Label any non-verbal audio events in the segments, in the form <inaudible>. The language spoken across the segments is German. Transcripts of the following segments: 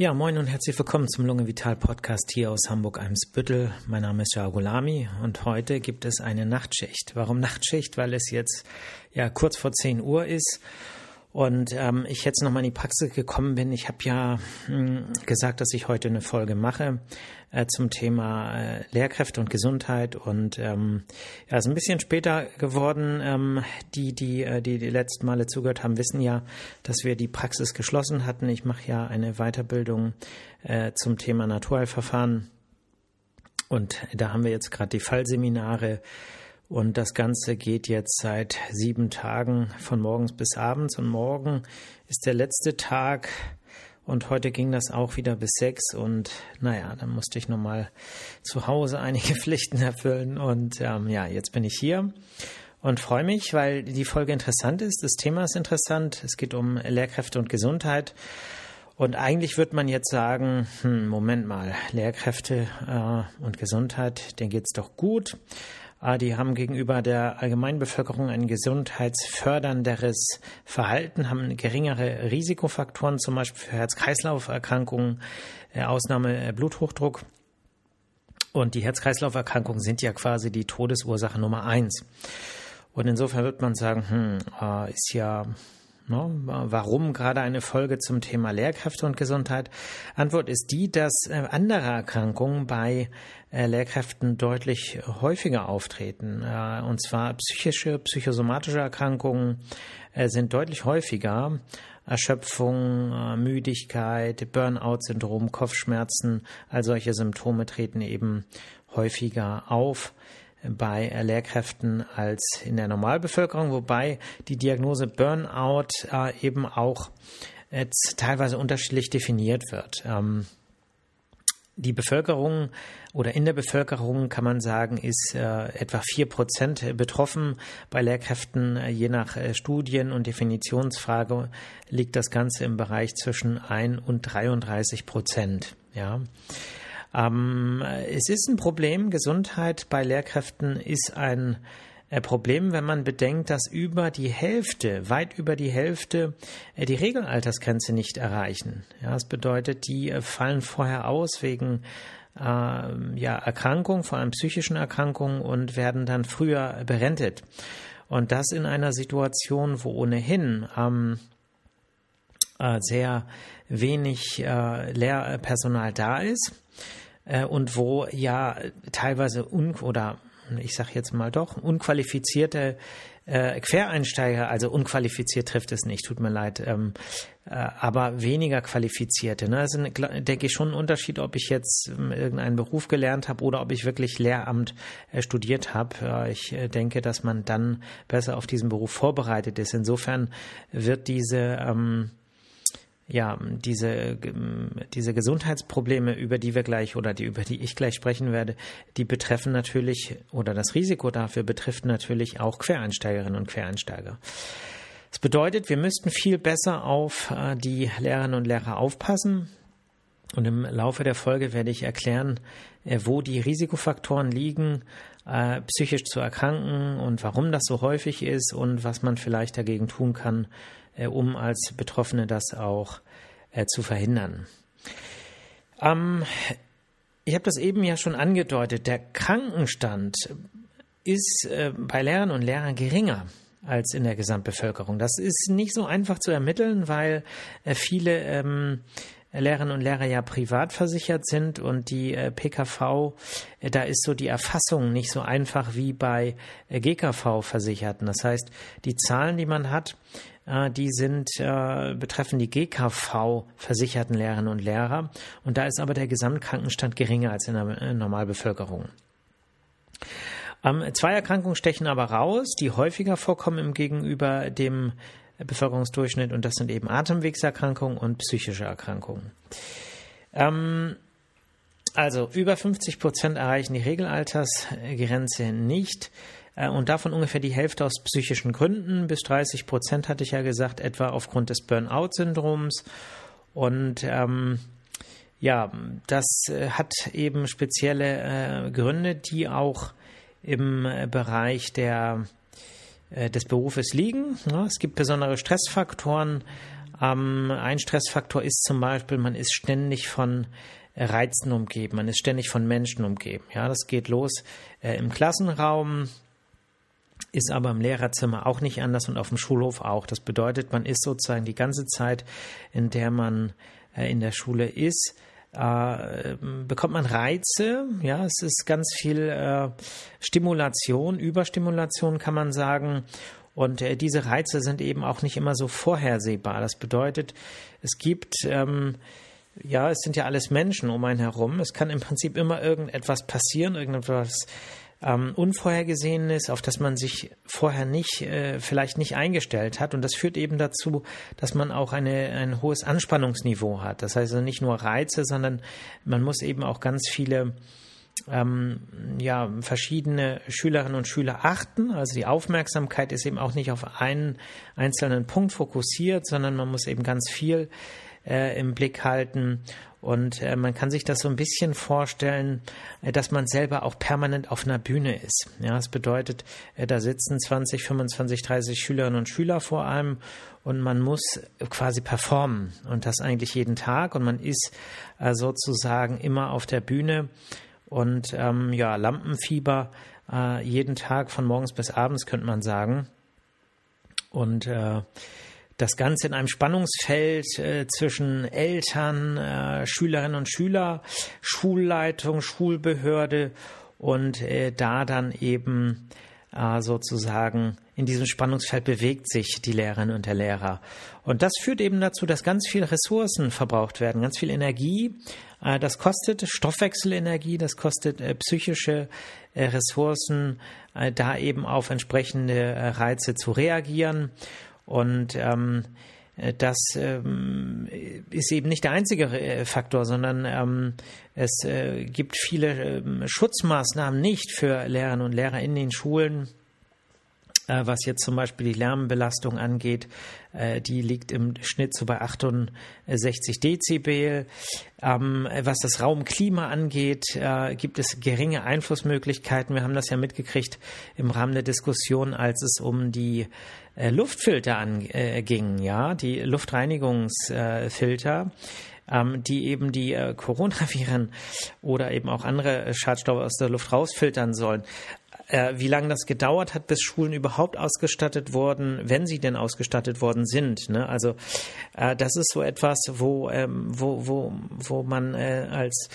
Ja, moin und herzlich willkommen zum Lunge Vital Podcast hier aus Hamburg-Eimsbüttel. Mein Name ist Jagolami und heute gibt es eine Nachtschicht. Warum Nachtschicht? Weil es jetzt ja kurz vor 10 Uhr ist und ähm, ich jetzt nochmal in die Praxis gekommen bin. Ich habe ja mh, hm, gesagt, dass ich heute eine Folge mache äh, zum Thema äh, Lehrkräfte und Gesundheit und ähm, ja, ist ein bisschen später geworden. Ähm, die, die, äh, die die letzten Male zugehört haben, wissen ja, dass wir die Praxis geschlossen hatten. Ich mache ja eine Weiterbildung äh, zum Thema Naturheilverfahren und da haben wir jetzt gerade die Fallseminare und das Ganze geht jetzt seit sieben Tagen von morgens bis abends. Und morgen ist der letzte Tag. Und heute ging das auch wieder bis sechs. Und naja, dann musste ich nochmal zu Hause einige <laughs> Pflichten erfüllen. Und ähm, ja, jetzt bin ich hier und freue mich, weil die Folge interessant ist. Das Thema ist interessant. Es geht um Lehrkräfte und Gesundheit. Und eigentlich würde man jetzt sagen, hm, Moment mal, Lehrkräfte äh, und Gesundheit, denen geht's doch gut. Ah, die haben gegenüber der Allgemeinbevölkerung ein gesundheitsfördernderes Verhalten, haben geringere Risikofaktoren, zum Beispiel für Herz-Kreislauf-Erkrankungen, äh, Ausnahme äh, Bluthochdruck. Und die Herz-Kreislauf-Erkrankungen sind ja quasi die Todesursache Nummer eins. Und insofern wird man sagen, hm, ah, ist ja? Warum gerade eine Folge zum Thema Lehrkräfte und Gesundheit? Antwort ist die, dass äh, andere Erkrankungen bei äh, Lehrkräften deutlich häufiger auftreten. Äh, und zwar psychische, psychosomatische Erkrankungen sind deutlich häufiger. Erschöpfung, Müdigkeit, Burnout-Syndrom, Kopfschmerzen, all solche Symptome treten eben häufiger auf bei Lehrkräften als in der Normalbevölkerung, wobei die Diagnose Burnout äh, eben auch äh, teilweise unterschiedlich definiert wird. Ähm, die Bevölkerung oder in der Bevölkerung kann man sagen, ist äh, etwa vier Prozent betroffen. Bei Lehrkräften, äh, je nach äh, Studien und Definitionsfrage, liegt das Ganze im Bereich zwischen ein und 33 Prozent. Ja. Ähm, es ist ein Problem. Gesundheit bei Lehrkräften ist ein äh, Problem, wenn man bedenkt, dass über die Hälfte, weit über die Hälfte, äh, die Regelaltersgrenze nicht erreichen. Ja, das bedeutet, die äh, fallen vorher aus wegen äh, ja, Erkrankungen, vor allem psychischen Erkrankungen und werden dann früher berentet. Und das in einer Situation, wo ohnehin ähm, äh, sehr wenig äh, Lehrpersonal da ist äh, und wo ja teilweise un oder ich sage jetzt mal doch unqualifizierte äh, Quereinsteiger, also unqualifiziert trifft es nicht, tut mir leid, ähm, äh, aber weniger qualifizierte. Ne? Also denke ich schon ein Unterschied, ob ich jetzt ähm, irgendeinen Beruf gelernt habe oder ob ich wirklich Lehramt äh, studiert habe. Ich äh, denke, dass man dann besser auf diesen Beruf vorbereitet ist. Insofern wird diese ähm, ja, diese, diese Gesundheitsprobleme, über die wir gleich oder die, über die ich gleich sprechen werde, die betreffen natürlich oder das Risiko dafür betrifft natürlich auch Quereinsteigerinnen und Quereinsteiger. Das bedeutet, wir müssten viel besser auf äh, die Lehrerinnen und Lehrer aufpassen. Und im Laufe der Folge werde ich erklären, äh, wo die Risikofaktoren liegen, äh, psychisch zu erkranken und warum das so häufig ist und was man vielleicht dagegen tun kann, um als Betroffene das auch äh, zu verhindern. Ähm, ich habe das eben ja schon angedeutet, der Krankenstand ist äh, bei Lehrern und Lehrern geringer als in der Gesamtbevölkerung. Das ist nicht so einfach zu ermitteln, weil äh, viele ähm, Lehrerinnen und Lehrer ja privat versichert sind und die äh, PKV, äh, da ist so die Erfassung nicht so einfach wie bei äh, GKV-Versicherten. Das heißt, die Zahlen, die man hat, äh, die sind äh, betreffen die GKV-versicherten Lehrerinnen und Lehrer und da ist aber der Gesamtkrankenstand geringer als in der äh, Normalbevölkerung. Ähm, zwei Erkrankungen stechen aber raus, die häufiger vorkommen im Gegenüber dem Bevölkerungsdurchschnitt und das sind eben Atemwegserkrankungen und psychische Erkrankungen. Ähm, also über 50 Prozent erreichen die Regelaltersgrenze nicht äh, und davon ungefähr die Hälfte aus psychischen Gründen. Bis 30 Prozent hatte ich ja gesagt, etwa aufgrund des Burnout-Syndroms. Und ähm, ja, das äh, hat eben spezielle äh, Gründe, die auch im äh, Bereich der äh, des Berufes liegen. Ja, es gibt besondere Stressfaktoren, Ähm, ein Stressfaktor ist zum Beispiel, man ist ständig von Reizen umgeben, man ist ständig von Menschen umgeben. Ja, das geht los äh, im Klassenraum, ist aber im Lehrerzimmer auch nicht anders und auf dem Schulhof auch. Das bedeutet, man ist sozusagen die ganze Zeit, in der man äh, in der Schule ist, äh, bekommt man Reize. Ja, es ist ganz viel äh, Stimulation, Überstimulation kann man sagen. Und diese Reize sind eben auch nicht immer so vorhersehbar. Das bedeutet, es gibt ähm, ja, es sind ja alles Menschen um einen herum. Es kann im Prinzip immer irgendetwas passieren, irgendetwas ähm, Unvorhergesehenes, auf das man sich vorher nicht, äh, vielleicht nicht eingestellt hat. Und das führt eben dazu, dass man auch eine, ein hohes Anspannungsniveau hat. Das heißt also nicht nur Reize, sondern man muss eben auch ganz viele ähm, ja, verschiedene Schülerinnen und Schüler achten. Also die Aufmerksamkeit ist eben auch nicht auf einen einzelnen Punkt fokussiert, sondern man muss eben ganz viel äh, im Blick halten. Und äh, man kann sich das so ein bisschen vorstellen, äh, dass man selber auch permanent auf einer Bühne ist. Ja, das bedeutet, äh, da sitzen 20, 25, 30 Schülerinnen und Schüler vor einem und man muss quasi performen und das eigentlich jeden Tag und man ist äh, sozusagen immer auf der Bühne und ähm, ja, Lampenfieber äh, jeden Tag von morgens bis abends könnte man sagen. Und äh, das Ganze in einem Spannungsfeld äh, zwischen Eltern, äh, Schülerinnen und Schüler, Schulleitung, Schulbehörde und äh, da dann eben äh, sozusagen in diesem Spannungsfeld bewegt sich die Lehrerin und der Lehrer. Und das führt eben dazu, dass ganz viele Ressourcen verbraucht werden, ganz viel Energie. Äh, das kostet Stoffwechselenergie, das kostet äh, psychische Ressourcen, da eben auf entsprechende Reize zu reagieren. Und ähm, das ähm, ist eben nicht der einzige äh, Faktor, sondern ähm, es äh, gibt viele äh, Schutzmaßnahmen nicht für Lehrerinnen und Lehrer in den Schulen äh, was jetzt zum Beispiel die Lärmbelastung angeht, äh, die liegt im Schnitt so bei 68 Dezibel. Ähm, was das Raumklima angeht, äh, gibt es geringe Einflussmöglichkeiten. Wir haben das ja mitgekriegt im Rahmen der Diskussion, als es um die Luftfilter anging, ja, die Luftreinigungsfilter ähm, die eben die äh, Coronaviren oder eben auch andere Schadstoffe aus der Luft rausfiltern sollen äh, wie lange das gedauert hat, bis Schulen überhaupt ausgestattet wurden, wenn sie denn ausgestattet worden sind. Ne? Also äh, das ist so etwas, wo, ähm, wo, wo, wo man äh, als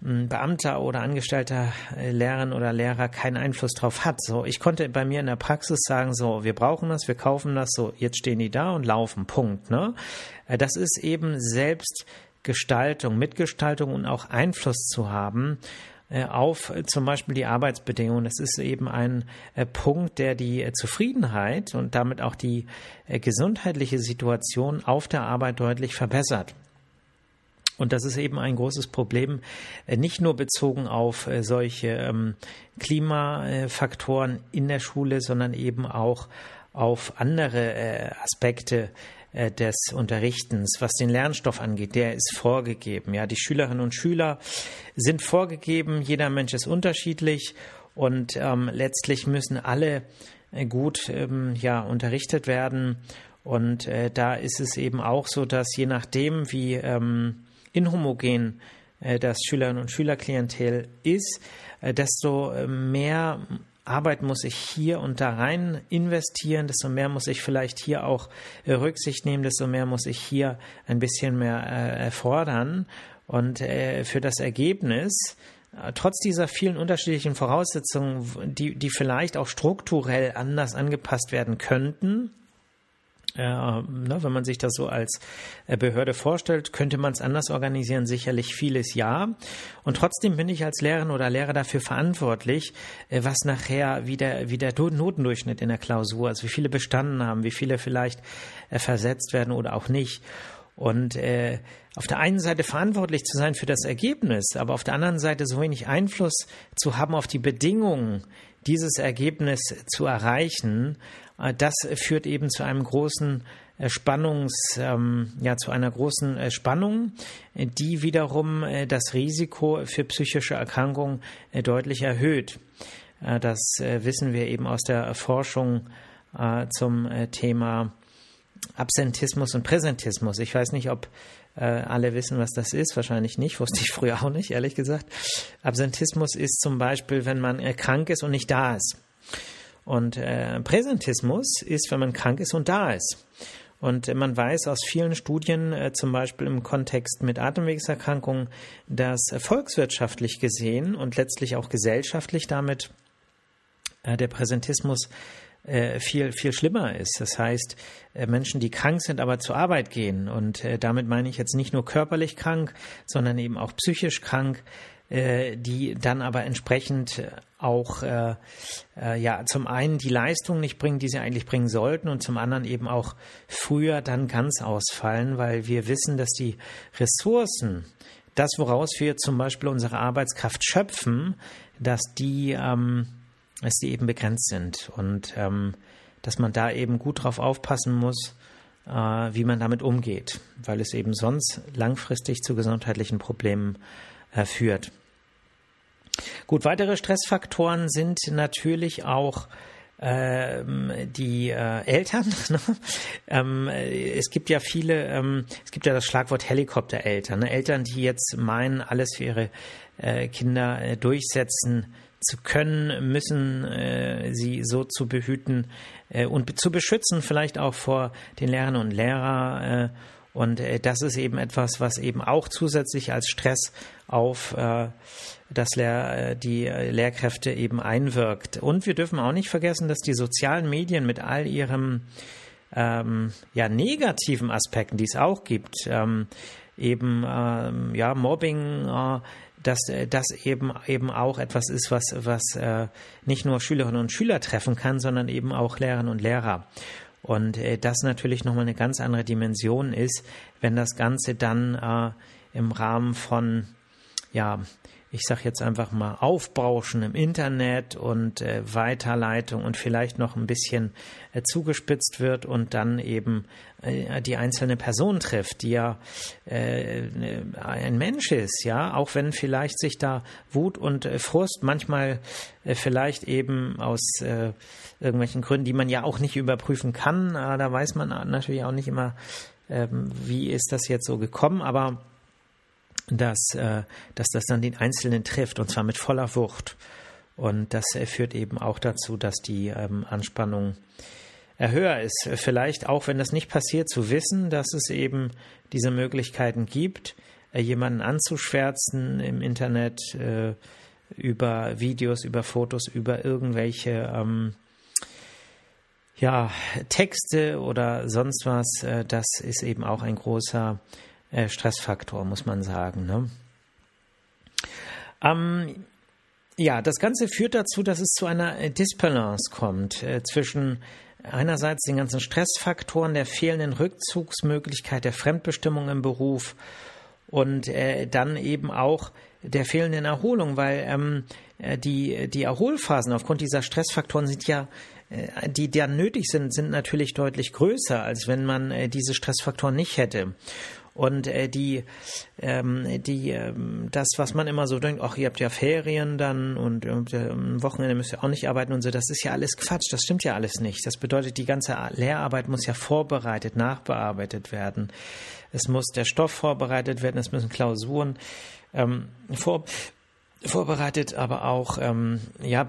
Beamter oder Angestellter äh, Lehrerin oder Lehrer keinen Einfluss drauf hat. So, ich konnte bei mir in der Praxis sagen, so, wir brauchen das, wir kaufen das, so, jetzt stehen die da und laufen, Punkt. Ne? Äh, das ist eben Selbstgestaltung, Mitgestaltung und auch Einfluss zu haben äh, auf zum Beispiel die Arbeitsbedingungen. Das ist eben ein Punkt, der die Zufriedenheit und damit auch die gesundheitliche Situation auf der Arbeit deutlich verbessert. Und das ist eben ein großes Problem, nicht nur bezogen auf solche ähm, Klimafaktoren in der Schule, sondern eben auch auf andere Aspekte äh, des Unterrichtens, was den Lernstoff angeht, der ist vorgegeben. Ja, die Schülerinnen und Schüler sind vorgegeben, jeder Mensch ist unterschiedlich und ähm, letztlich müssen alle äh, gut ähm, ja, unterrichtet werden. Und äh, da ist es eben auch so, dass je nachdem, wie ähm, inhomogen äh, das Schülerinnen und Schülerklientel ist, äh, desto äh, mehr Arbeit muss ich hier und da rein investieren, desto mehr muss ich vielleicht hier auch Rücksicht nehmen, desto mehr muss ich hier ein bisschen mehr erfordern. Und für das Ergebnis, trotz dieser vielen unterschiedlichen Voraussetzungen, die, die vielleicht auch strukturell anders angepasst werden könnten, äh, ne, wenn man sich das so als äh, Behörde vorstellt, könnte man es anders organisieren, sicherlich vieles ja. Und trotzdem bin ich als Lehrerin oder Lehrer dafür verantwortlich, äh, was nachher wie der, wie der Notendurchschnitt in der Klausur, also wie viele bestanden haben, wie viele vielleicht äh, versetzt werden oder auch nicht. Und äh, auf der einen Seite verantwortlich zu sein für das Ergebnis, aber auf der anderen Seite so wenig Einfluss zu haben auf die Bedingungen, dieses Ergebnis zu erreichen, das führt eben zu einem großen äh, Spannungs, ähm, ja, zu einer großen äh, Spannung, die wiederum das Risiko für psychische Erkrankungen deutlich erhöht. Das wissen wir eben aus der Forschung zum Thema Absentismus und Präsentismus. Ich weiß nicht, ob äh, alle wissen, was das ist. Wahrscheinlich nicht. <laughs> Wusste ich früher auch nicht, ehrlich gesagt. Absentismus ist zum Beispiel, wenn man äh, krank ist und nicht da ist. Und äh, Präsentismus ist, wenn man krank ist und da ist. Und man weiß aus vielen Studien, äh, zum Beispiel im Kontext mit Atemwegserkrankungen, dass volkswirtschaftlich gesehen und letztlich auch gesellschaftlich damit äh, der Präsentismus äh, viel, viel schlimmer ist. Das heißt, äh, Menschen, die krank sind, aber zur Arbeit gehen. Und äh, damit meine ich jetzt nicht nur körperlich krank, sondern eben auch psychisch krank, die dann aber entsprechend auch äh, ja zum einen die Leistung nicht bringen, die sie eigentlich bringen sollten, und zum anderen eben auch früher dann ganz ausfallen, weil wir wissen, dass die Ressourcen, das woraus wir zum Beispiel unsere Arbeitskraft schöpfen, dass die ähm, dass die eben begrenzt sind und ähm, dass man da eben gut drauf aufpassen muss, äh, wie man damit umgeht, weil es eben sonst langfristig zu gesundheitlichen Problemen äh, führt. Gut, weitere Stressfaktoren sind natürlich auch ähm, die äh, Eltern. <laughs> Ne? ähm, es gibt ja viele, ähm, es gibt ja das Schlagwort Helikoptereltern. Ne? Eltern, die jetzt meinen, alles für ihre äh, Kinder äh, durchsetzen zu können, müssen äh, sie so zu behüten äh, und zu beschützen, vielleicht auch vor den Lehrern und Lehrer. Äh, und äh, das ist eben etwas, was eben auch zusätzlich als Stress auf äh, das Lehr äh, die Lehrkräfte eben einwirkt. Und wir dürfen auch nicht vergessen, dass die sozialen Medien mit all ihrem ähm, ja, negativen Aspekten, die es auch gibt, ähm, eben ähm, ja, Mobbing, äh, dass äh, das eben eben auch etwas ist, was was äh, nicht nur Schülerinnen und Schüler treffen kann, sondern eben auch Lehrerinnen und Lehrer. Und äh, das natürlich nochmal eine ganz andere Dimension ist, wenn das Ganze dann äh, im Rahmen von ja ich sage jetzt einfach mal, Aufbauschen im Internet und äh, Weiterleitung und vielleicht noch ein bisschen äh, zugespitzt wird und dann eben äh, die einzelne Person trifft, die ja äh, ein Mensch ist, ja, auch wenn vielleicht sich da Wut und äh, Frust manchmal äh, vielleicht eben aus irgendwelchen Gründen, die man ja auch nicht überprüfen kann, da weiß man natürlich auch nicht immer, ähm, wie ist das jetzt so gekommen, aber dass, äh, dass das dann den Einzelnen trifft und zwar mit voller Wucht. Und das äh, führt eben auch dazu, dass die ähm, Anspannung äh, höher ist. Vielleicht auch, wenn das nicht passiert, zu wissen, dass es eben diese Möglichkeiten gibt, äh, jemanden anzuschwärzen im Internet äh, über Videos, über Fotos, über irgendwelche ähm, ja, Texte oder sonst was. Äh, das ist eben auch ein großer äh, Stressfaktor, muss man sagen. Ne? Ähm, ja, das Ganze führt dazu, dass es zu einer äh, Disbalance kommt äh, zwischen einerseits den ganzen Stressfaktoren, der fehlenden Rückzugsmöglichkeit, der Fremdbestimmung im Beruf und äh, dann eben auch der fehlenden Erholung, weil ähm, äh, die, die Erholphasen aufgrund dieser Stressfaktoren sind ja die dann nötig sind, sind natürlich deutlich größer, als wenn man diese Stressfaktoren nicht hätte. Und äh, die, ähm, die, ähm, das, was man immer so denkt, ach, ihr habt ja Ferien dann und äh, am Wochenende müsst ihr auch nicht arbeiten und so, das ist ja alles Quatsch, das stimmt ja alles nicht. Das bedeutet, die ganze Lehrarbeit muss ja vorbereitet, nachbearbeitet werden. Es muss der Stoff vorbereitet werden, es müssen Klausuren ähm, vor, vorbereitet, aber auch ähm, ja,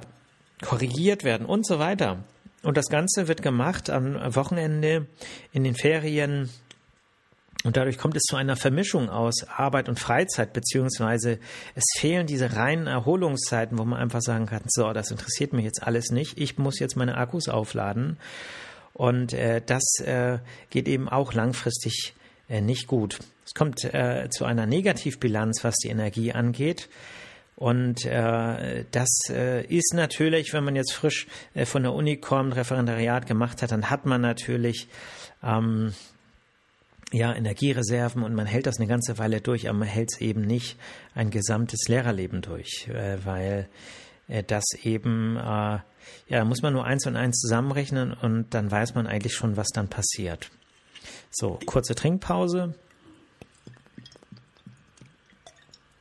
korrigiert werden und so weiter. Und das Ganze wird gemacht am Wochenende, in den Ferien, und dadurch kommt es zu einer Vermischung aus Arbeit und Freizeit, beziehungsweise es fehlen diese reinen Erholungszeiten, wo man einfach sagen kann, so, das interessiert mich jetzt alles nicht, ich muss jetzt meine Akkus aufladen. Und äh, das äh, geht eben auch langfristig äh, nicht gut. Es kommt äh, zu einer Negativbilanz, was die Energie angeht. Und äh, das äh, ist natürlich, wenn man jetzt frisch äh, von der Uni kommt, Referendariat gemacht hat, dann hat man natürlich ähm, ja, Energiereserven und man hält das eine ganze Weile durch, aber man hält es eben nicht ein gesamtes Lehrerleben durch, äh, weil äh, das eben, äh, ja, muss man nur eins und eins zusammenrechnen und dann weiß man eigentlich schon, was dann passiert. So, kurze Trinkpause.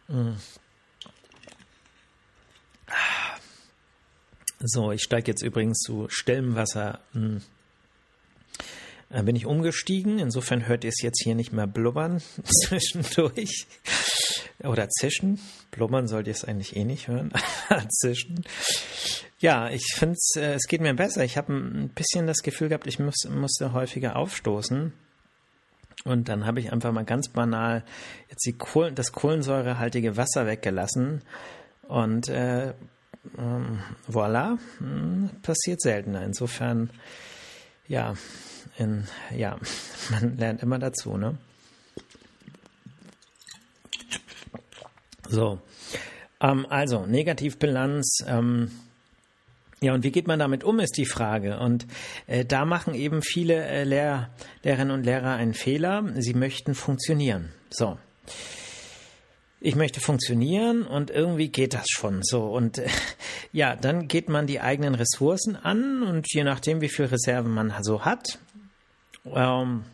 Mm. So, ich steige jetzt übrigens zu Stellenwasser. Mm äh, bin ich umgestiegen. Insofern hört ihr es jetzt hier nicht mehr blubbern <laughs> zwischendurch. Oder zischen. Blubbern sollt ihr es eigentlich eh nicht hören. <laughs> zischen. Ja, ich finde es, äh, es geht mir besser. Ich habe ein bisschen das Gefühl gehabt, ich muss, musste häufiger aufstoßen. Und dann habe ich einfach mal ganz banal jetzt die Kohlen, das kohlensäurehaltige Wasser weggelassen. Und äh, ähm, voilà, hm, passiert seltener. Insofern, ja, in, ja, <laughs> man lernt immer dazu, ne? So, ähm, also Negativbilanz. Ähm, ja, und wie geht man damit um, ist die Frage. Und äh, da machen eben viele äh, Lehr Lehrerinnen und Lehrer einen Fehler. Sie möchten funktionieren. So. Ich möchte funktionieren und irgendwie geht das schon so. Und äh, ja, dann geht man die eigenen Ressourcen an und je nachdem, wie viel Reserven man so hat, ähm,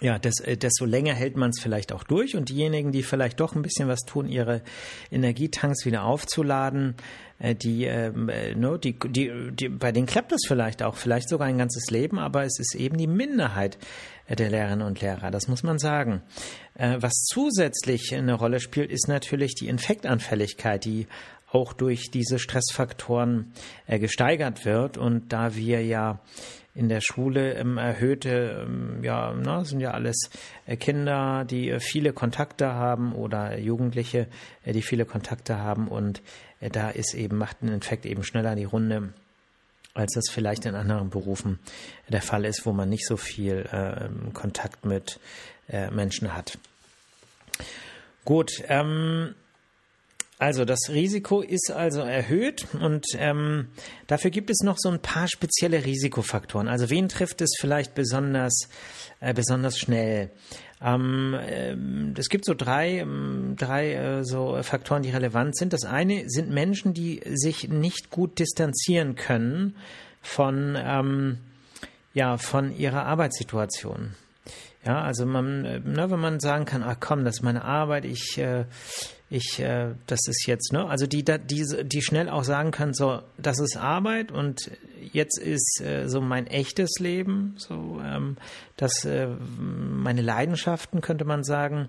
ja, des, äh, desto länger hält man es vielleicht auch durch. Und diejenigen, die vielleicht doch ein bisschen was tun, ihre Energietanks wieder aufzuladen, äh, die, ähm, äh, no, die, die, die, bei denen klappt das vielleicht auch, vielleicht sogar ein ganzes Leben, aber es ist eben die Minderheit äh, der Lehrerinnen und Lehrer, das muss man sagen. Äh, was zusätzlich eine Rolle spielt, ist natürlich die Infektanfälligkeit, die auch durch diese Stressfaktoren äh, gesteigert wird. Und da wir ja in der Schule ähm, erhöhte, ähm, ja, na, sind ja alles äh, Kinder, die äh, viele Kontakte haben oder Jugendliche, äh, die viele Kontakte haben und da ist eben, macht ein Infekt eben schneller die Runde, als das vielleicht in anderen Berufen der Fall ist, wo man nicht so viel äh, Kontakt mit äh, Menschen hat. Gut, ähm, also das Risiko ist also erhöht und ähm, dafür gibt es noch so ein paar spezielle Risikofaktoren. Also wen trifft es vielleicht besonders, äh, besonders schnell? Ähm, äh, es gibt so drei, ähm, drei äh, so Faktoren, die relevant sind. Das eine sind Menschen, die sich nicht gut distanzieren können von, ähm, ja, von ihrer Arbeitssituation. Ja, also man, äh, ne, wenn man sagen kann, ach komm, das ist meine Arbeit, ich, äh, ich, äh, das ist jetzt, ne, also die, die, die schnell auch sagen können, so, das ist Arbeit und jetzt ist äh, so mein echtes Leben, so, ähm, das, äh, meine Leidenschaften könnte man sagen,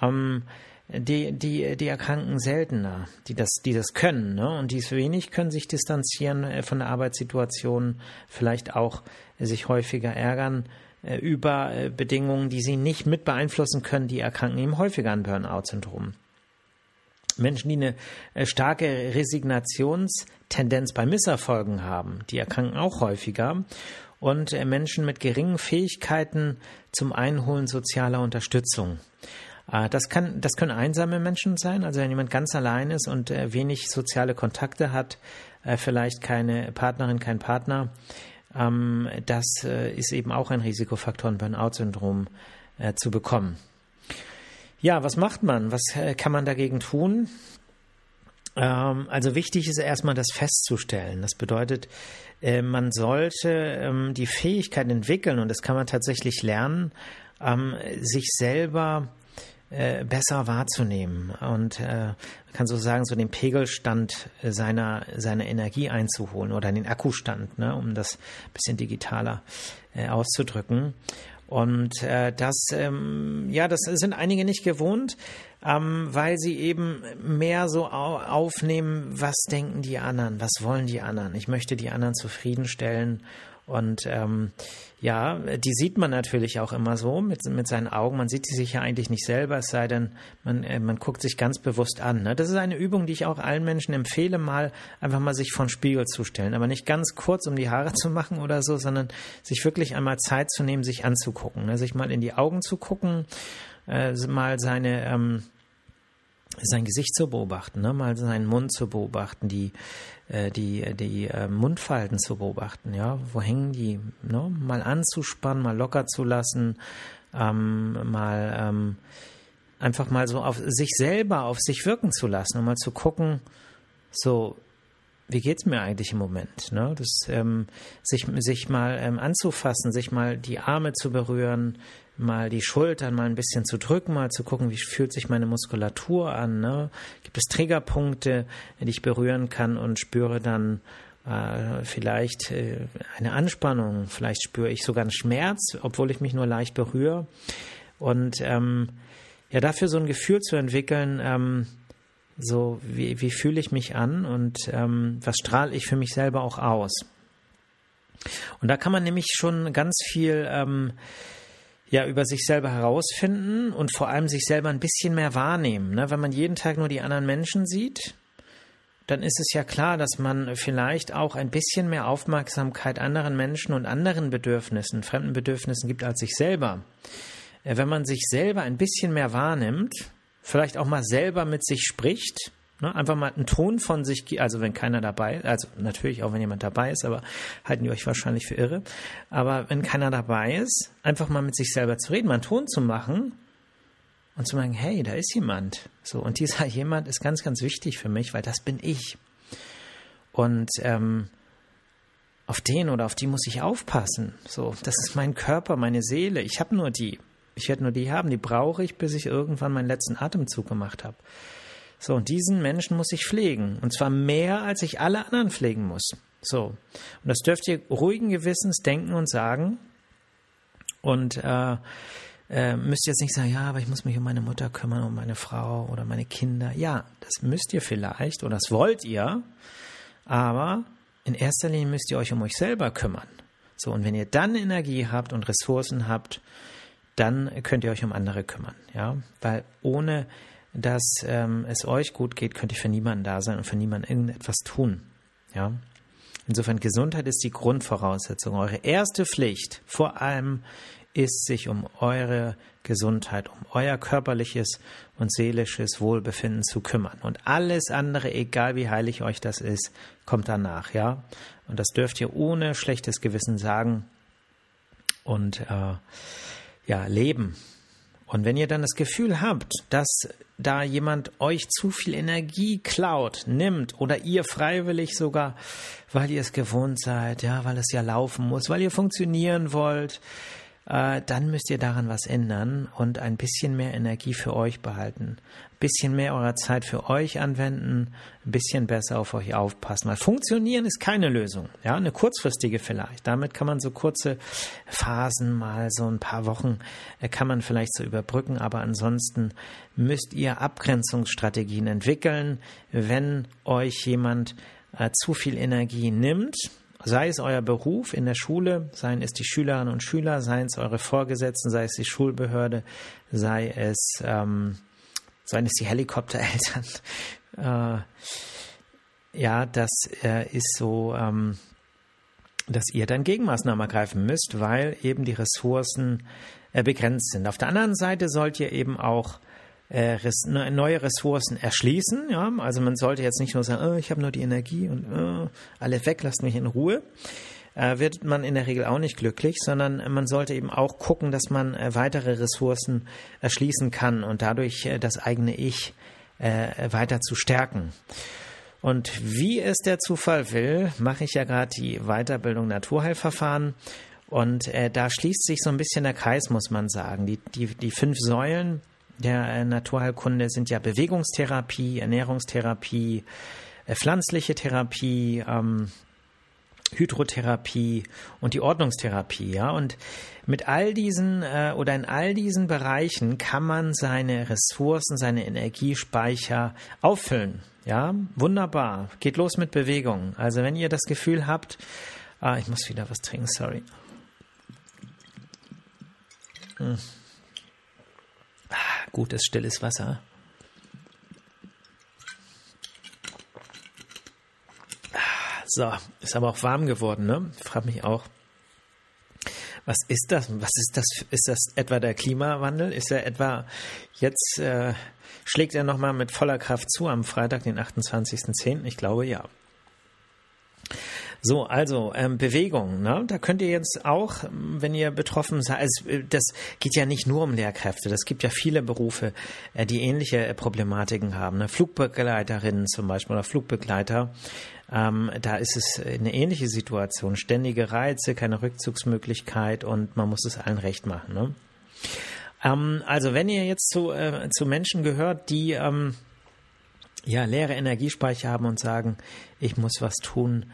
ähm, die, die, die erkranken seltener, die das, die das können, ne? Und die es wenig können sich distanzieren äh, von der Arbeitssituation, vielleicht auch sich häufiger ärgern äh, über äh, Bedingungen, die sie nicht mit beeinflussen können, die erkranken eben häufiger an Burnout-Syndrom. Menschen, die eine äh, starke Resignationstendenz bei Misserfolgen haben, die erkranken auch häufiger. Und Menschen mit geringen Fähigkeiten zum Einholen sozialer Unterstützung. Das, kann, das können einsame Menschen sein, also wenn jemand ganz allein ist und wenig soziale Kontakte hat, vielleicht keine Partnerin, kein Partner, ähm, das äh, ist eben auch ein Risikofaktor, ein Burnout-Syndrom äh, zu bekommen. Ja, was macht man? Was äh, kann man dagegen tun? Ähm, also wichtig ist erstmal das festzustellen. Das bedeutet, äh, man sollte ähm, die Fähigkeit entwickeln, und das kann man tatsächlich lernen, ähm, sich selber äh, besser wahrzunehmen und man kann so sagen, so den Pegelstand seiner, seiner Energie einzuholen oder den Akkustand, ne, um das ein bisschen digitaler auszudrücken. Und äh, das, ähm, ja, das sind einige nicht gewohnt, ähm, weil sie eben mehr so au aufnehmen, was denken die anderen, was wollen die anderen. Ich möchte die anderen zufriedenstellen und ähm, ja, die sieht man natürlich auch immer so mit, mit seinen Augen. Man sieht sie sich ja eigentlich nicht selber, es sei denn, man, äh, man guckt sich ganz bewusst an. Ne? Das ist eine Übung, die ich auch allen Menschen empfehle, mal einfach mal sich vor den Spiegel zu stellen. Aber nicht ganz kurz, um die Haare zu machen oder so, sondern sich wirklich einmal Zeit zu nehmen, sich anzugucken. Ne? Sich mal in die Augen zu gucken, äh, mal seine ähm, sein Gesicht zu beobachten, ne? mal seinen Mund zu beobachten, die, äh, die, die äh, Mundfalten zu beobachten, ja, wo hängen die, ne? mal anzuspannen, mal locker zu lassen, ähm, mal ähm, einfach mal so auf sich selber, auf sich wirken zu lassen und mal zu gucken, so, wie geht's mir eigentlich im Moment? Ne? Das, ähm, sich, sich mal ähm, anzufassen, sich mal die Arme zu berühren, mal die Schultern mal ein bisschen zu drücken, mal zu gucken, wie fühlt sich meine Muskulatur an. Ne? Gibt es Triggerpunkte, die ich berühren kann und spüre dann, äh, vielleicht äh, eine Anspannung, vielleicht spüre ich sogar einen Schmerz, obwohl ich mich nur leicht berühre. Und ähm, ja, dafür so ein Gefühl zu entwickeln, ähm, so wie, wie fühle ich mich an und ähm, was strahle ich für mich selber auch aus. Und da kann man nämlich schon ganz viel ähm, ja über sich selber herausfinden und vor allem sich selber ein bisschen mehr wahrnehmen. Ne? Wenn man jeden Tag nur die anderen Menschen sieht, dann ist es ja klar, dass man vielleicht auch ein bisschen mehr Aufmerksamkeit anderen Menschen und anderen Bedürfnissen, fremden Bedürfnissen gibt als sich selber. Äh, wenn man sich selber ein bisschen mehr wahrnimmt, vielleicht auch mal selber mit sich spricht, ne, einfach mal einen Ton von sich, also wenn keiner dabei also natürlich auch wenn jemand dabei ist, aber halten die euch wahrscheinlich für irre, aber wenn keiner dabei ist, einfach mal mit sich selber zu reden, mal einen Ton zu machen und zu sagen, hey, da ist jemand. So, und dieser jemand ist ganz, ganz wichtig für mich, weil das bin ich. Und ähm, auf den oder auf die muss ich aufpassen. So, das ist mein Körper, meine Seele. Ich habe nur die. Ich werde nur die haben. Die brauche ich, bis ich irgendwann meinen letzten Atemzug gemacht habe. So, und diesen Menschen muss ich pflegen. Und zwar mehr, als ich alle anderen pflegen muss. So. Und das dürft ihr ruhigen Gewissens denken und sagen. Und äh, äh, müsst jetzt nicht sagen, ja, aber ich muss mich um meine Mutter kümmern, um meine Frau oder meine Kinder. Ja, das müsst ihr vielleicht oder das wollt ihr, aber in erster Linie müsst ihr euch um euch selber kümmern. So, und wenn ihr dann Energie habt und Ressourcen habt, dann könnt ihr euch um andere kümmern, ja, weil ohne dass ähm, es euch gut geht, könnt ihr für niemanden da sein und für niemanden irgendetwas tun, ja. Insofern Gesundheit ist die Grundvoraussetzung. Eure erste Pflicht, vor allem ist, sich um eure Gesundheit, um euer körperliches und seelisches Wohlbefinden zu kümmern. Und alles andere, egal wie heilig euch das ist, kommt danach, ja. Und das dürft ihr ohne schlechtes Gewissen sagen und äh, ja leben. Und wenn ihr dann das Gefühl habt, dass da jemand euch zu viel Energie klaut, nimmt oder ihr freiwillig sogar, weil ihr es gewohnt seid, ja, weil es ja laufen muss, weil ihr funktionieren wollt, äh, dann müsst ihr daran was ändern und ein bisschen mehr Energie für euch behalten. Ein bisschen mehr eurer Zeit für euch anwenden, ein bisschen besser auf euch aufpassen. Weil funktionieren ist keine Lösung. Ja, eine kurzfristige vielleicht. Damit kann man so kurze Phasen mal so ein paar Wochen äh, kann man vielleicht so überbrücken. Aber ansonsten müsst ihr Abgrenzungsstrategien entwickeln, wenn euch jemand äh, zu viel Energie nimmt sei es euer Beruf in der Schule, seien es die Schülerinnen und Schüler, seien es eure Vorgesetzten, sei es die Schulbehörde, sei es, ähm, seien es die Helikoptereltern. <laughs> Äh, ja, das äh, ist so, ähm, dass ihr dann Gegenmaßnahmen ergreifen müsst, weil eben die Ressourcen äh, begrenzt sind. Auf der anderen Seite sollt ihr eben auch äh, ne, neue Ressourcen erschließen. Ja? Also man sollte jetzt nicht nur sagen, oh, ich habe nur die Energie und oh, alle weg, lasst mich in Ruhe. Äh, wird man in der Regel auch nicht glücklich, sondern man sollte eben auch gucken, dass man äh, weitere Ressourcen erschließen kann und dadurch äh, das eigene Ich weiter zu stärken. Und wie es der Zufall will, mache ich ja gerade die Weiterbildung Naturheilverfahren. Und da schließt sich so ein bisschen der Kreis, muss man sagen. Die, die, die fünf Säulen, der äh, Naturheilkunde sind ja Bewegungstherapie, Ernährungstherapie, äh, pflanzliche Therapie, ähm, Hydrotherapie und die Ordnungstherapie, ja. Und mit all diesen äh, oder in all diesen Bereichen kann man seine Ressourcen, seine Energiespeicher auffüllen. Ja, wunderbar. Geht los mit Bewegung. Also wenn ihr das Gefühl habt, ah, ich muss wieder was trinken, sorry. Hm gutes, stilles Wasser. So, ist aber auch warm geworden, ne? Ich frage mich auch, was ist das? Was ist das? Ist das etwa der Klimawandel? Ist er etwa jetzt, äh, schlägt er nochmal mit voller Kraft zu am Freitag, den 28.10.? Ich glaube ja. So, also ähm, Bewegung, ne? da könnt ihr jetzt auch, wenn ihr betroffen seid, also, äh, das geht ja nicht nur um Lehrkräfte, das gibt ja viele Berufe, äh, die ähnliche äh, Problematiken haben. Ne? Flugbegleiterinnen zum Beispiel oder Flugbegleiter, ähm, da ist es eine ähnliche Situation, ständige Reize, keine Rückzugsmöglichkeit und man muss es allen recht machen. Ne? Ähm, also wenn ihr jetzt zu, äh, zu Menschen gehört, die ähm, ja leere Energiespeicher haben und sagen, ich muss was tun,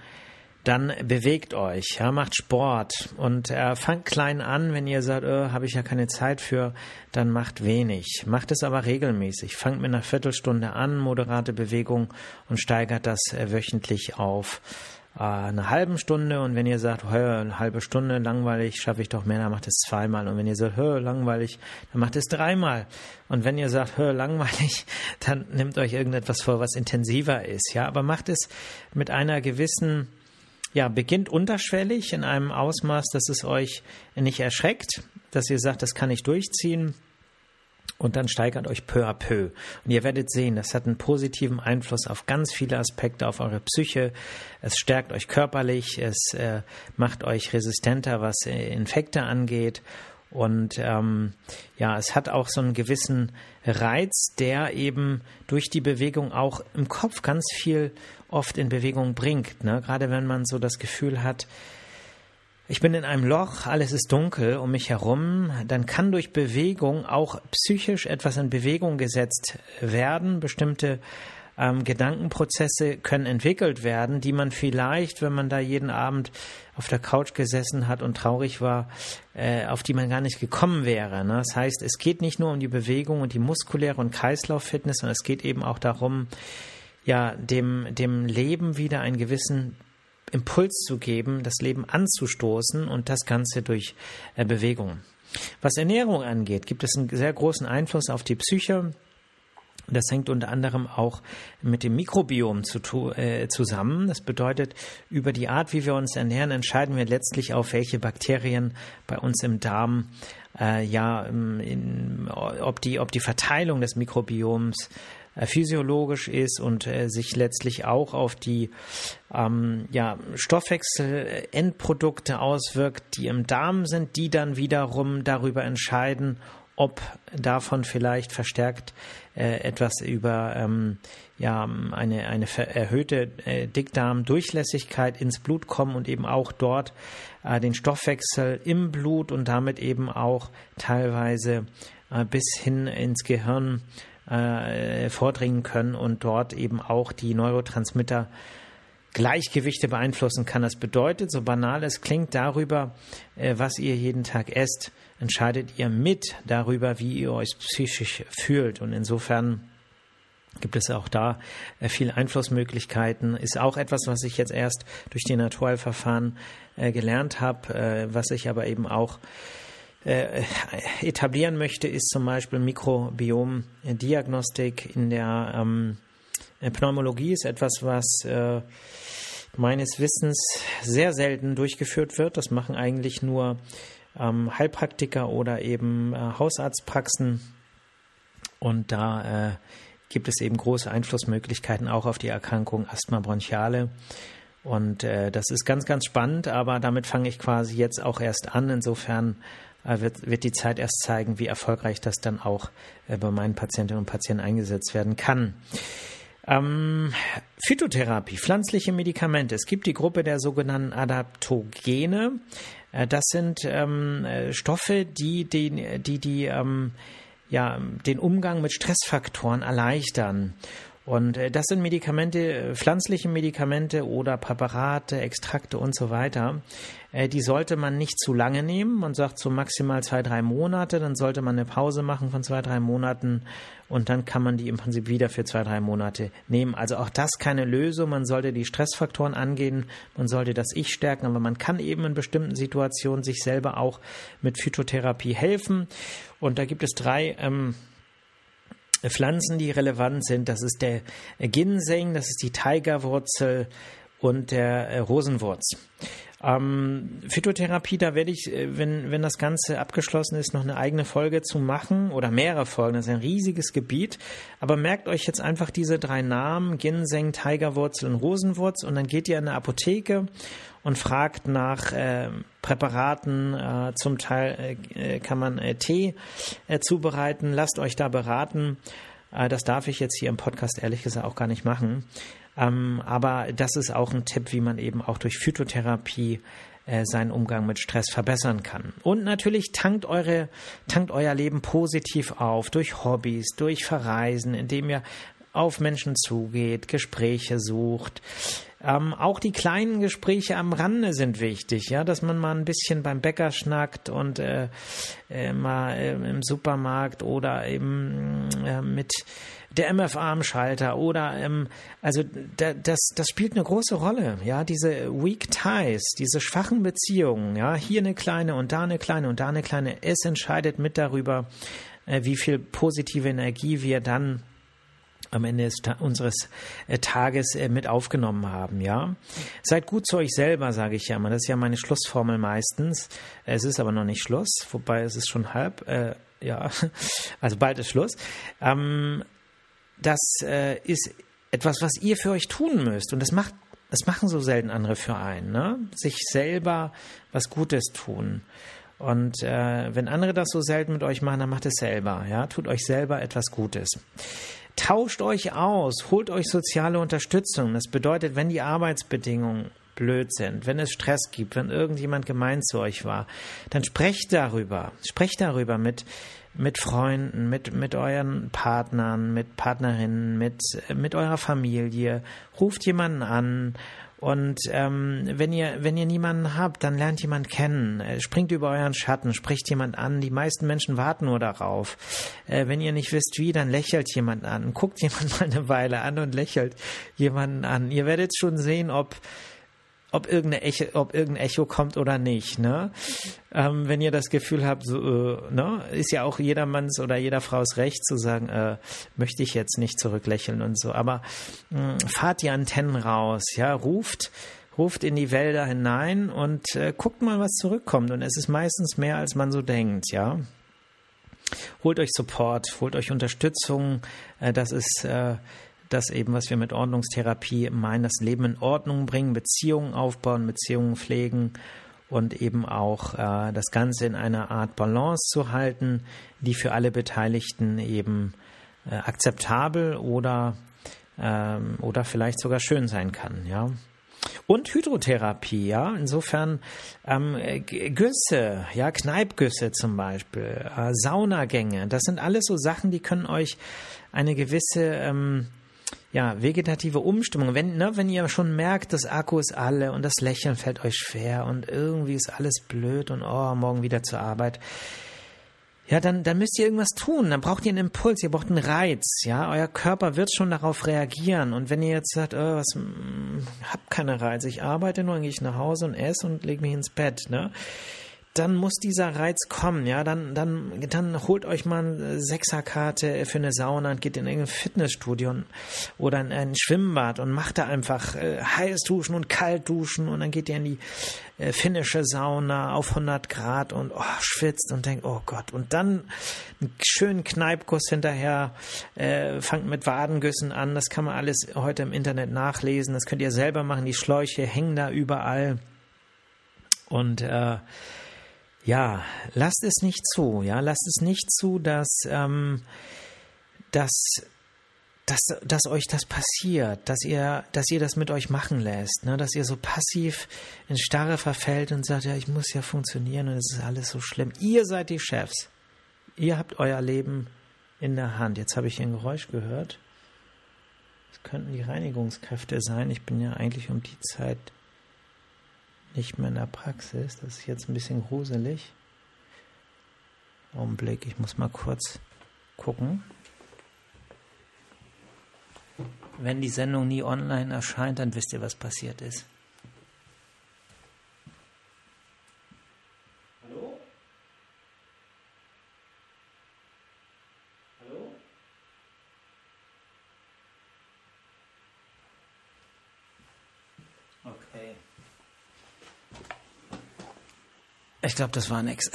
dann bewegt euch, ja, macht Sport und äh, fangt klein an, wenn ihr sagt, äh, habe ich ja keine Zeit für, dann macht wenig. Macht es aber regelmäßig. Fangt mit einer Viertelstunde an, moderate Bewegung und steigert das äh, wöchentlich auf äh, eine halben Stunde. Und wenn ihr sagt, eine halbe Stunde langweilig, schaffe ich doch mehr, dann macht es zweimal. Und wenn ihr sagt, langweilig, dann macht es dreimal. Und wenn ihr sagt, langweilig, <laughs> dann nehmt euch irgendetwas vor, was intensiver ist, ja, aber macht es mit einer gewissen ja, beginnt unterschwellig in einem Ausmaß, dass es euch nicht erschreckt, dass ihr sagt, das kann ich durchziehen und dann steigert euch peu à peu. Und ihr werdet sehen, das hat einen positiven Einfluss auf ganz viele Aspekte, auf eure Psyche. Es stärkt euch körperlich, es äh, macht euch resistenter, was äh, Infekte angeht. Und ähm, ja, es hat auch so einen gewissen Reiz, der eben durch die Bewegung auch im Kopf ganz viel oft in Bewegung bringt. Ne? Gerade wenn man so das Gefühl hat, ich bin in einem Loch, alles ist dunkel um mich herum, dann kann durch Bewegung auch psychisch etwas in Bewegung gesetzt werden. Bestimmte ähm, Gedankenprozesse können entwickelt werden, die man vielleicht, wenn man da jeden Abend auf der Couch gesessen hat und traurig war, äh, auf die man gar nicht gekommen wäre. Ne? Das heißt, es geht nicht nur um die Bewegung und die muskuläre und Kreislauffitness, sondern es geht eben auch darum, ja, dem, dem Leben wieder einen gewissen Impuls zu geben, das Leben anzustoßen und das Ganze durch äh, Bewegung. Was Ernährung angeht, gibt es einen sehr großen Einfluss auf die Psyche. Das hängt unter anderem auch mit dem Mikrobiom zu, äh, zusammen. Das bedeutet, über die Art, wie wir uns ernähren, entscheiden wir letztlich auf, welche Bakterien bei uns im Darm, äh, ja, in, ob, die, ob die Verteilung des Mikrobioms physiologisch ist und äh, sich letztlich auch auf die ähm, ja, Stoffwechselendprodukte auswirkt, die im Darm sind, die dann wiederum darüber entscheiden, ob davon vielleicht verstärkt äh, etwas über ähm, ja, eine, eine erhöhte äh, Dickdarmdurchlässigkeit ins Blut kommen und eben auch dort äh, den Stoffwechsel im Blut und damit eben auch teilweise äh, bis hin ins Gehirn äh, vordringen können und dort eben auch die Neurotransmitter Gleichgewichte beeinflussen kann. Das bedeutet, so banal es klingt, darüber, äh, was ihr jeden Tag esst, entscheidet ihr mit darüber, wie ihr euch psychisch fühlt. Und insofern gibt es auch da äh, viele Einflussmöglichkeiten. Ist auch etwas, was ich jetzt erst durch die Naturheilverfahren äh, gelernt habe, was ich aber eben auch äh, etablieren möchte, ist zum Beispiel Mikrobiomdiagnostik in der ähm, Pneumologie ist etwas, was äh, meines Wissens sehr selten durchgeführt wird. Das machen eigentlich nur ähm, Heilpraktiker oder eben äh, Hausarztpraxen. Und da äh, gibt es eben große Einflussmöglichkeiten auch auf die Erkrankung Asthma bronchiale. Und äh, das ist ganz, ganz spannend, aber damit fange ich quasi jetzt auch erst an. Insofern äh, wird, wird die Zeit erst zeigen, wie erfolgreich das dann auch äh, bei meinen Patientinnen und Patienten eingesetzt werden kann. Ähm, Phytotherapie, pflanzliche Medikamente. Es gibt die Gruppe der sogenannten Adaptogene. Äh, das sind ähm, Stoffe, die, die, die, die ähm, ja, den Umgang mit Stressfaktoren erleichtern. Und äh, das sind Medikamente, äh, pflanzliche Medikamente oder Präparate, Extrakte und so weiter. Äh, die sollte man nicht zu lange nehmen. Man sagt so maximal zwei, drei Monate. Dann sollte man eine Pause machen von zwei, drei Monaten und dann kann man die im Prinzip wieder für zwei, drei Monate nehmen. Also auch das keine Lösung. Man sollte die Stressfaktoren angehen. Man sollte das Ich stärken. Aber man kann eben in bestimmten Situationen sich selber auch mit Phytotherapie helfen. Und da gibt es drei ähm, Pflanzen, die relevant sind. Das ist der Ginseng, das ist die Tigerwurzel und der äh, Rosenwurz. Ähm, Phytotherapie, da werde ich, äh, wenn, wenn das Ganze abgeschlossen ist, noch eine eigene Folge zu machen oder mehrere Folgen. Das ist ein riesiges Gebiet. Aber merkt euch jetzt einfach diese drei Namen, Ginseng, Tigerwurzel und Rosenwurz und dann geht ihr in eine Apotheke und fragt nach äh, Präparaten. Äh, zum Teil äh, kann man äh, Tee äh, zubereiten. Lasst euch da beraten. Äh, das darf ich jetzt hier im Podcast ehrlich gesagt auch gar nicht machen. Ähm, aber das ist auch ein Tipp, wie man eben auch durch Phytotherapie seinen Umgang mit Stress verbessern kann. Und natürlich tankt eure, tankt euer Leben positiv auf durch Hobbys, durch Verreisen, indem ihr auf Menschen zugeht, Gespräche sucht. Ähm, auch die kleinen Gespräche am Rande sind wichtig, ja, dass man mal ein bisschen beim Bäcker schnackt und äh, äh, mal äh, im Supermarkt oder eben äh, mit der MFA am Schalter oder ähm, also da, das das spielt eine große Rolle, ja, diese weak ties, diese schwachen Beziehungen, ja, hier eine kleine und da eine kleine und da eine kleine, es entscheidet mit darüber, äh, wie viel positive Energie wir dann am Ende unseres äh, Tages äh, mit aufgenommen haben, ja. Seid gut zu euch selber, sage ich ja immer. Das ist ja meine Schlussformel meistens. Es ist aber noch nicht Schluss, wobei es ist schon halb, äh, ja, <laughs> also bald ist Schluss. Ähm, das äh, ist etwas, was ihr für euch tun müsst und das macht, das machen so selten andere für einen, ne? Sich selber was Gutes tun. Und äh, wenn andere das so selten mit euch machen, dann macht es selber, ja, tut euch selber etwas Gutes. Tauscht euch aus, holt euch soziale Unterstützung. Das bedeutet, wenn die Arbeitsbedingungen blöd sind, wenn es Stress gibt, wenn irgendjemand gemein zu euch war, dann sprecht darüber. Sprecht darüber mit, mit Freunden, mit, mit euren Partnern, mit Partnerinnen, mit, mit eurer Familie. Ruft jemanden an und ähm, wenn ihr wenn ihr niemanden habt, dann lernt jemand kennen, äh, springt über euren Schatten, spricht jemand an. Die meisten Menschen warten nur darauf. Äh, wenn ihr nicht wisst wie, dann lächelt jemand an, guckt jemand <laughs> mal eine Weile an und lächelt jemanden an. Ihr werdet schon sehen, ob ob irgendein Echo, ob irgendein Echo kommt oder nicht. Ne? Ähm, wenn ihr das Gefühl habt, so, äh, ne, ist ja auch jedermanns oder jeder Frau's Recht zu sagen, äh, möchte ich jetzt nicht zurücklächeln und so. Aber mh, hm, fahrt die Antennen raus, ja, ruft, ruft in die Wälder hinein und äh, guckt mal, was zurückkommt. Und es ist meistens mehr, als man so denkt, ja. Holt euch Support, holt euch Unterstützung. Äh, das ist äh, das eben, was wir mit Ordnungstherapie meinen, das Leben in Ordnung bringen, Beziehungen aufbauen, Beziehungen pflegen und eben auch äh, das Ganze in einer Art Balance zu halten, die für alle Beteiligten eben äh, akzeptabel oder ähm, oder vielleicht sogar schön sein kann, ja. Und Hydrotherapie, ja. Insofern ähm, Güsse, ja, Kneipgüsse zum Beispiel, äh, Saunagänge, das sind alles so Sachen, die können euch eine gewisse ähm, ja, vegetative Umstimmung. Wenn, ne, wenn ihr schon merkt, das Akku ist alle und das Lächeln fällt euch schwer und irgendwie ist alles blöd und oh, morgen wieder zur Arbeit. Ja, dann, dann müsst ihr irgendwas tun. Dann braucht ihr einen Impuls, ihr braucht einen Reiz. Ja, euer Körper wird schon darauf reagieren. Und wenn ihr jetzt sagt, oh, was, hm, hab keine Reiz, ich arbeite nur, dann gehe ich nach Hause und esse und lege mich ins Bett, ne? Dann muss dieser Reiz kommen, ja, dann, dann, dann holt euch mal eine Sechserkarte für eine Sauna und geht in irgendein Fitnessstudio oder in ein Schwimmbad und macht da einfach äh, heiß duschen und kalt duschen und dann geht ihr in die äh, finnische Sauna auf 100 Grad und oh, schwitzt und denkt, oh Gott, und dann einen schönen Kneipguss hinterher, äh, fangt mit Wadengüssen an, das kann man alles heute im Internet nachlesen, das könnt ihr selber machen, die Schläuche hängen da überall. Und äh, ja, lasst es nicht zu, ja, lasst es nicht zu, dass, ähm, dass, dass, dass euch das passiert, dass ihr, dass ihr das mit euch machen lässt, ne? dass ihr so passiv in Starre verfällt und sagt, ja, ich muss ja funktionieren und es ist alles so schlimm. Ihr seid die Chefs. Ihr habt euer Leben in der Hand. Jetzt habe ich hier ein Geräusch gehört. Das könnten die Reinigungskräfte sein. Ich bin ja eigentlich um die Zeit nicht mehr in der Praxis. Das ist jetzt ein bisschen gruselig. Augenblick, ich muss mal kurz gucken. Wenn die Sendung nie online erscheint, dann wisst ihr, was passiert ist. Ich glaube, das war nix.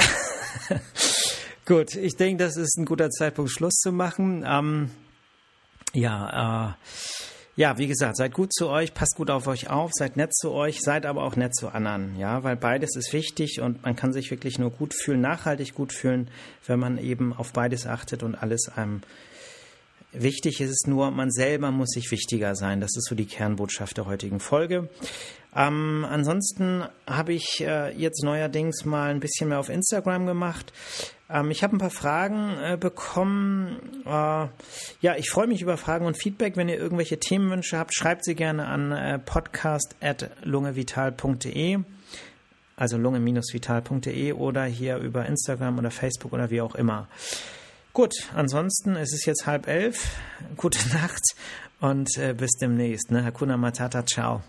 <laughs> Gut, ich denke, das ist ein guter Zeitpunkt, Schluss zu machen. Ähm, ja, äh, ja, wie gesagt, seid gut zu euch, passt gut auf euch auf, seid nett zu euch, seid aber auch nett zu anderen, ja, weil beides ist wichtig und man kann sich wirklich nur gut fühlen, nachhaltig gut fühlen, wenn man eben auf beides achtet und alles einem Wichtig ist es nur, man selber muss sich wichtiger sein. Das ist so die Kernbotschaft der heutigen Folge. Ähm, ansonsten habe ich äh, jetzt neuerdings mal ein bisschen mehr auf Instagram gemacht. Ähm, ich habe ein paar Fragen äh, bekommen. Äh, ja, ich freue mich über Fragen und Feedback. Wenn ihr irgendwelche Themenwünsche habt, schreibt sie gerne an äh, podcast.lungevital.de also lunge-vital.de oder hier über Instagram oder Facebook oder wie auch immer. Gut, ansonsten es ist jetzt halb elf. Gute <laughs> Nacht und äh, bis demnächst. Ne? Hakuna Matata, ciao.